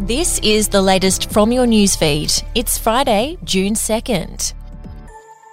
This is the latest from your newsfeed. It's Friday, June 2nd.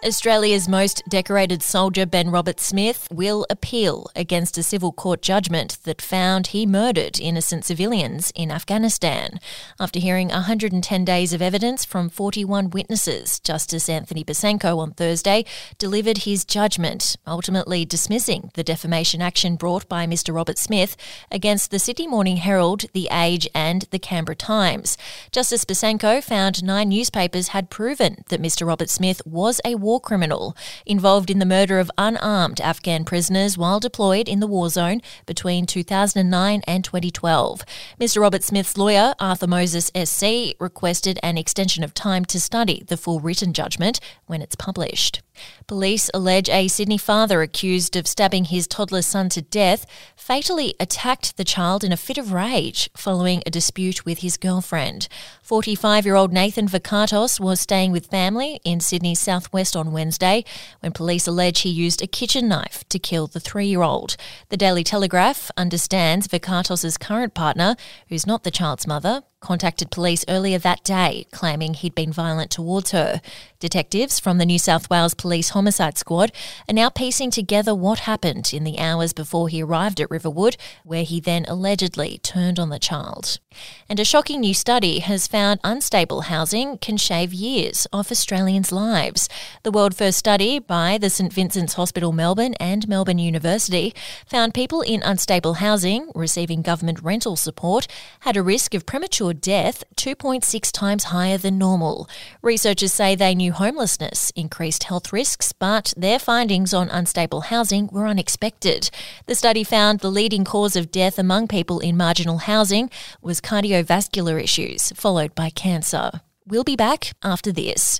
Australia's most decorated soldier, Ben Roberts-Smith, will appeal against a civil court judgment that found he murdered innocent civilians in Afghanistan. After hearing 110 days of evidence from 41 witnesses, Justice Anthony Besanko on Thursday delivered his judgment, ultimately dismissing the defamation action brought by Mr. Roberts-Smith against the Sydney Morning Herald, The Age, and the Canberra Times. Justice Besanko found nine newspapers had proven that Mr. Roberts-Smith was a war criminal involved in the murder of unarmed Afghan prisoners while deployed in the war zone between 2009 and 2012. Mr. Roberts-Smith's lawyer, Arthur Moses SC, requested an extension of time to study the full written judgment when it's published. Police allege a Sydney father accused of stabbing his toddler son to death fatally attacked the child in a fit of rage following a dispute with his girlfriend. 45 year old Nathan Vakatos was staying with family in Sydney's southwest on Wednesday when police allege he used a kitchen knife to kill the three year old. The Daily Telegraph understands Vakatos' current partner, who's not the child's mother, contacted police earlier that day, claiming he'd been violent towards her. Detectives from the New South Wales Police Homicide Squad are now piecing together what happened in the hours before he arrived at Riverwood, where he then allegedly turned on the child. And a shocking new study has found unstable housing can shave years off Australians' lives. The world first study by the St Vincent's Hospital Melbourne and Melbourne University found people in unstable housing receiving government rental support had a risk of premature death 2.6 times higher than normal. Researchers say they knew homelessness increased health risks, but their findings on unstable housing were unexpected. The study found the leading cause of death among people in marginal housing was cardiovascular issues, followed by cancer. We'll be back after this.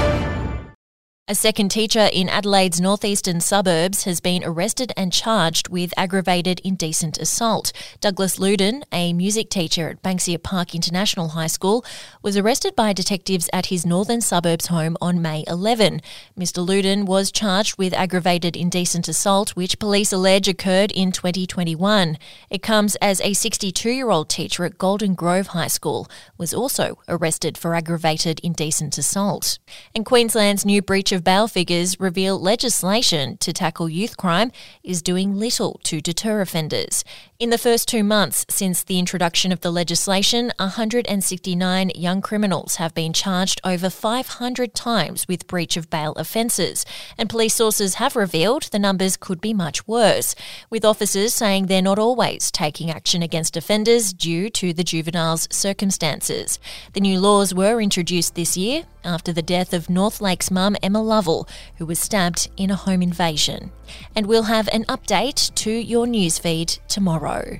A second teacher in Adelaide's northeastern suburbs has been arrested and charged with aggravated indecent assault. Douglas Luden, a music teacher at Banksia Park International High School, was arrested by detectives at his northern suburbs home on May 11. Mr. Luden was charged with aggravated indecent assault, which police allege occurred in 2021. It comes as a 62 year old teacher at Golden Grove High School was also arrested for aggravated indecent assault. And Queensland's new breach of bail figures reveal legislation to tackle youth crime is doing little to deter offenders. In the first two months since the introduction of the legislation, 169 young criminals have been charged over 500 times with breach of bail offences, and police sources have revealed the numbers could be much worse, with officers saying they're not always taking action against offenders due to the juvenile's circumstances. The new laws were introduced this year after the death of North Lakes mum Emma Lovell, who was stabbed in a home invasion. And we'll have an update to your newsfeed tomorrow.